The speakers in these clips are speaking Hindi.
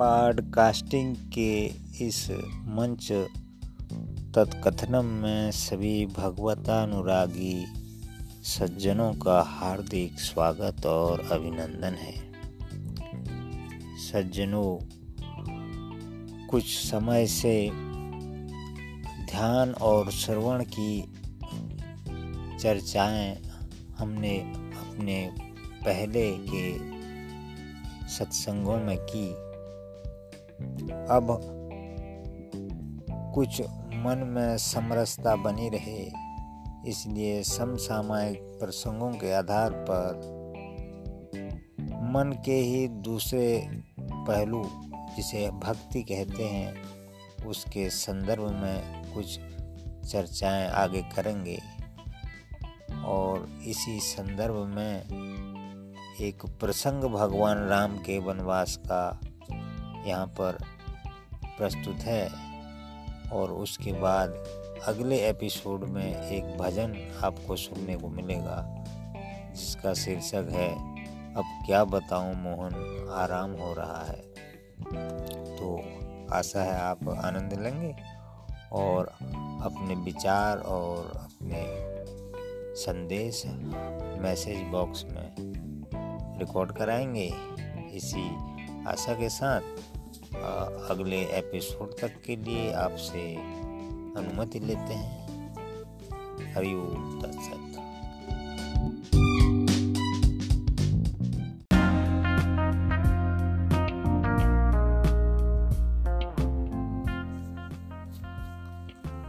पॉडकास्टिंग के इस मंच तत्कथनम में सभी भगवतानुरागी सज्जनों का हार्दिक स्वागत और अभिनंदन है। सज्जनों, कुछ समय से ध्यान और श्रवण की चर्चाएँ हमने अपने पहले के सत्संगों में की। अब कुछ मन में समरसता बनी रहे, इसलिए समसामयिक प्रसंगों के आधार पर मन के ही दूसरे पहलू, जिसे भक्ति कहते हैं, उसके संदर्भ में कुछ चर्चाएँ आगे करेंगे। और इसी संदर्भ में एक प्रसंग भगवान राम के वनवास का यहाँ पर प्रस्तुत है और उसके बाद अगले एपिसोड में एक भजन आपको सुनने को मिलेगा, जिसका शीर्षक है, अब क्या बताऊँ मोहन, आराम हो रहा है। तो आशा है आप आनंद लेंगे और अपने विचार और अपने संदेश मैसेज बॉक्स में रिकॉर्ड कराएँगे। इसी आशा के साथ अगले एपिसोड तक के लिए आपसे अनुमति लेते हैं। हरिओम दर्शक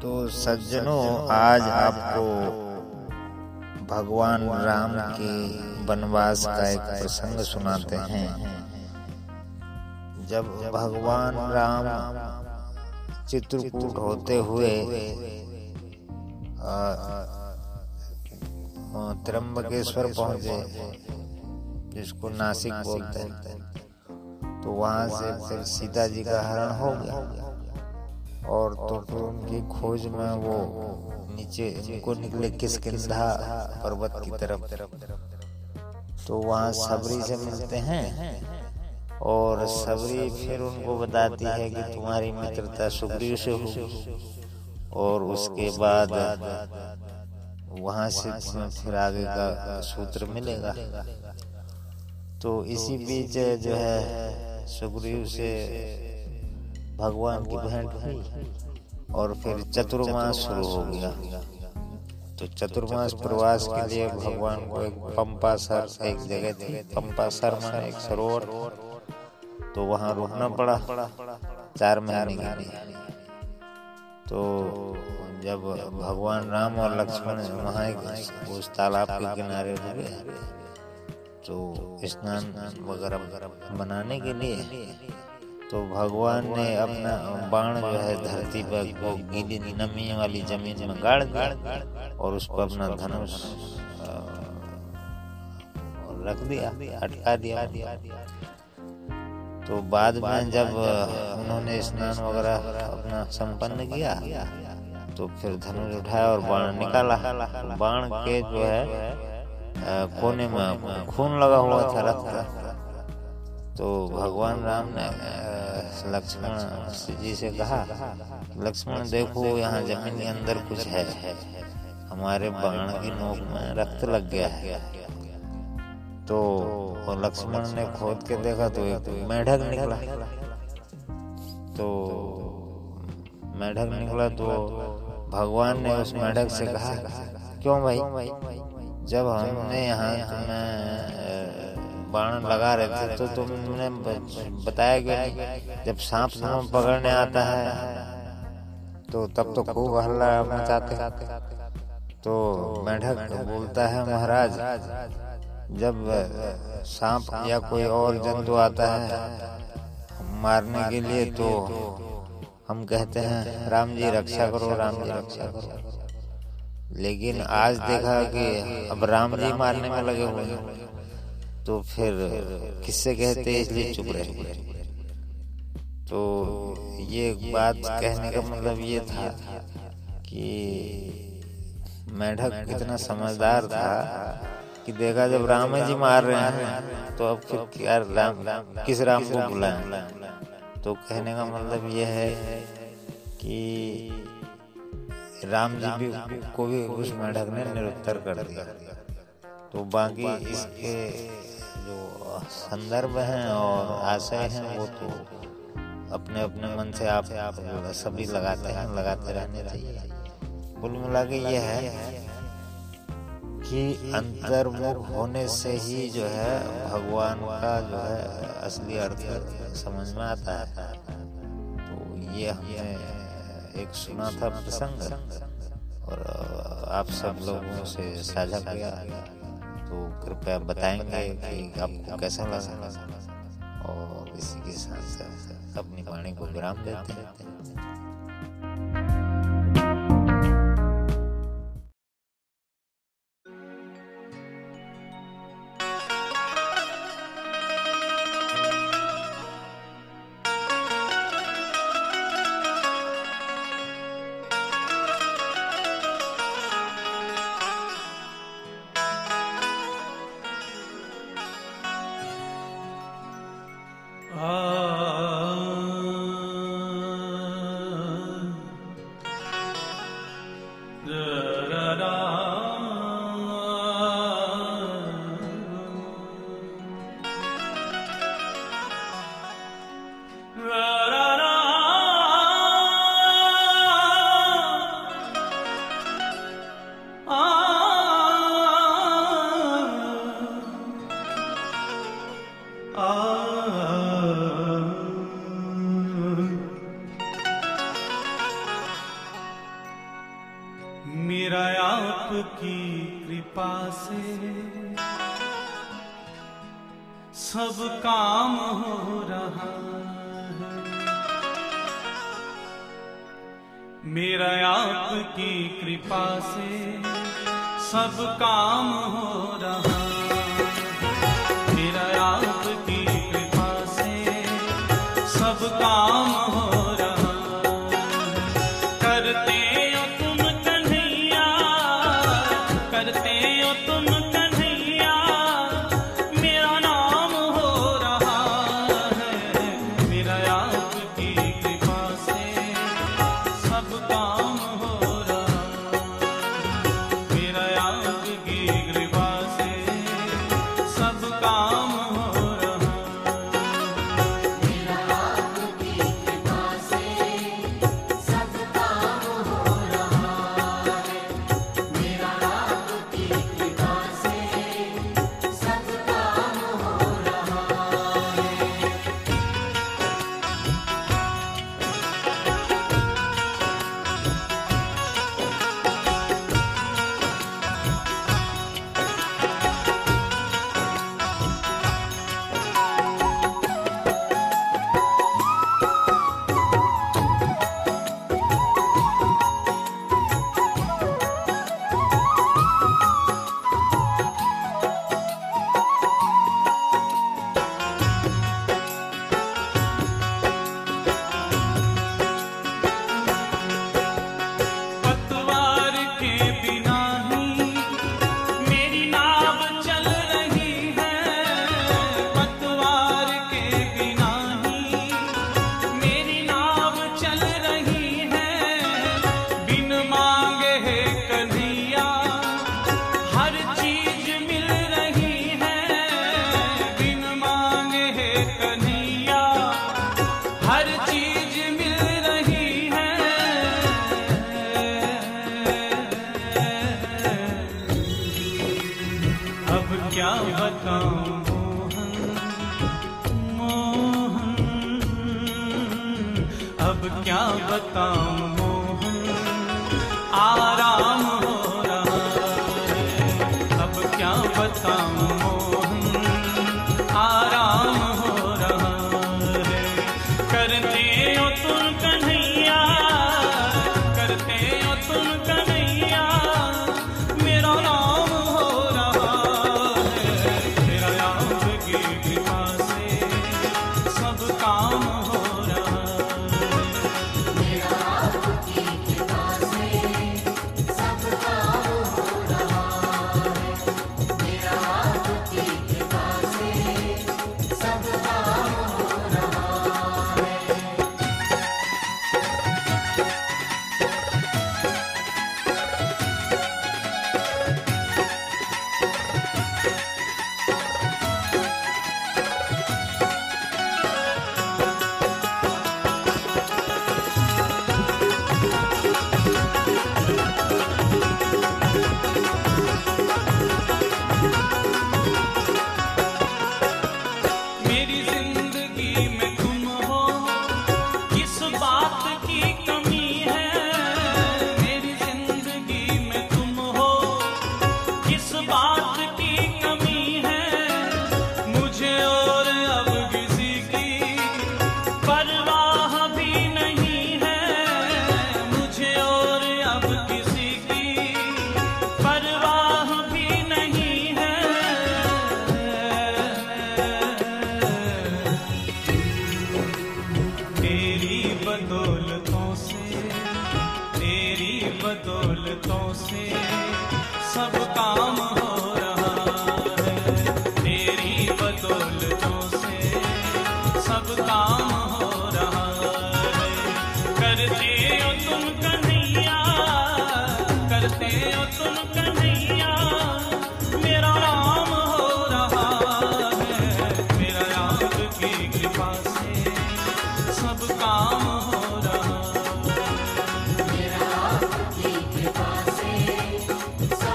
तो सज्जनों, आज आपको भगवान राम के वनवास का एक प्रसंग सुनाते हैं। जब भगवान राम चित्रकूट होते हुए त्र्यंबकेश्वर पहुँचे, जिसको नासिक बोलते हैं तो वहाँ से फिर सीता जी का हरण हो गया। और तो उनकी खोज में वो नीचे, उनको निकले किसकिंधा पर्वत की तरफ़। तो वहाँ सबरी से मिलते हैं। और सबरी फिर उनको बताती है कि तुम्हारी मित्रता सुग्रीव से हो और उसके बाद वहाँ से फिर आगे का सूत्र मिलेगा। तो इसी बीच जो है सुग्रीव से भगवान की भेंट हुई। और फिर चतुर्मास शुरू हो गया। तो चतुर्मास प्रवास के लिए भगवान को एक पंपा सर एक जगह थी। पंपा सर में एक सरोवर। तो वहाँ रुकना पड़ा। चार महीने के लिए। तो जब भगवान राम और लक्ष्मण वहाँ एक उस तालाब के किनारे रुके तो स्नान वगैरह बनाने के लिए तो भगवान ने अपना बाण जो है धरती पर गीली नमी वाली ज़मीन में गाड़ दिया और उस पर अपना धनुष रख दिया अटका दिया। तो बाद में जब उन्होंने स्नान वगैरह अपना संपन्न किया तो फिर धनुष उठाया और बाण निकाला। बाण के जो है कोने में खून लगा हुआ था रखता तो भगवान राम ने लक्ष्मण जी से कहा लक्ष्मण देखो यहाँ ज़मीन के अंदर कुछ है। हमारे बाण की नोक में रक्त लग गया है। तो लक्ष्मण ने खोद के देखा तो एक मेढक निकला। तो मेढक निकला तो भगवान ने उस मेढक से कहा, क्यों भाई? जब हमने यहाँ तुम्हें बाण लगा रहे थे तो तुमने बताया कि जब सांप सांप पकड़ने आता है तो तब तो खूब हल्ला मचाते तो मेढक बोलता है, महाराज जब सांप या कोई और जंतु आता है मारने के लिए तो हम कहते हैं, राम जी रक्षा करो, राम जी रक्षा करो। लेकिन आज देखा कि अब राम जी मारने में लगे हुए हैं तो फिर किससे कहते इसलिए चुप रहे तो ये बात कहने का मतलब ये था कि मेढक कितना समझदार था कि देखा जब राम जी मार रहे हैं तो अब फिर क्या राम, किस राम को बुलाएँ? तो कहने का मतलब यह है कि राम जी भी को भी उस मेढक ने निरुत्तर कर दिया। तो बाकी इसके जो संदर्भ हैं और आशय हैं, वो तो अपने अपने मन से आप सभी लगाते हैं, लगाते रहने चाहिए। कुल मिला के ये है कि अंतर्मुख होने से ही जो है भगवान का जो है असली अर्थ समझ में आता है। तो ये हमने एक सुना था प्रसंग और आप सब लोगों से साझा किया। तो कृपया बताएँगे कि आपको कैसा लगा। और इसी के साथ अपनी वाणी को विराम देते हैं। सब काम हो रहा है। मेरा आपकी कृपा से सब काम हो रहा मेरा आपकी कृपा से सब काम क्या बताऊँ?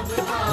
with my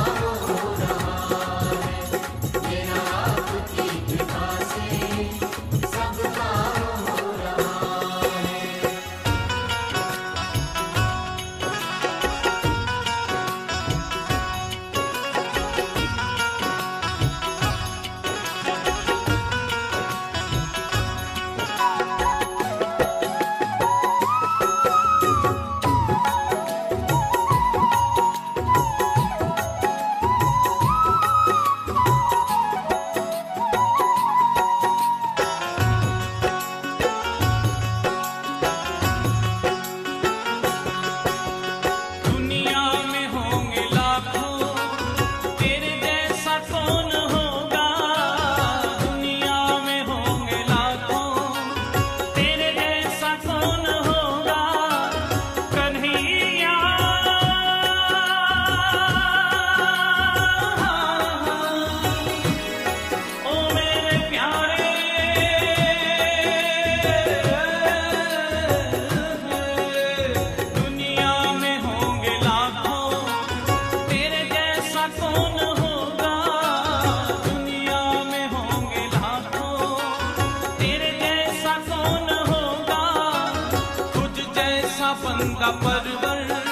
पंगा परवर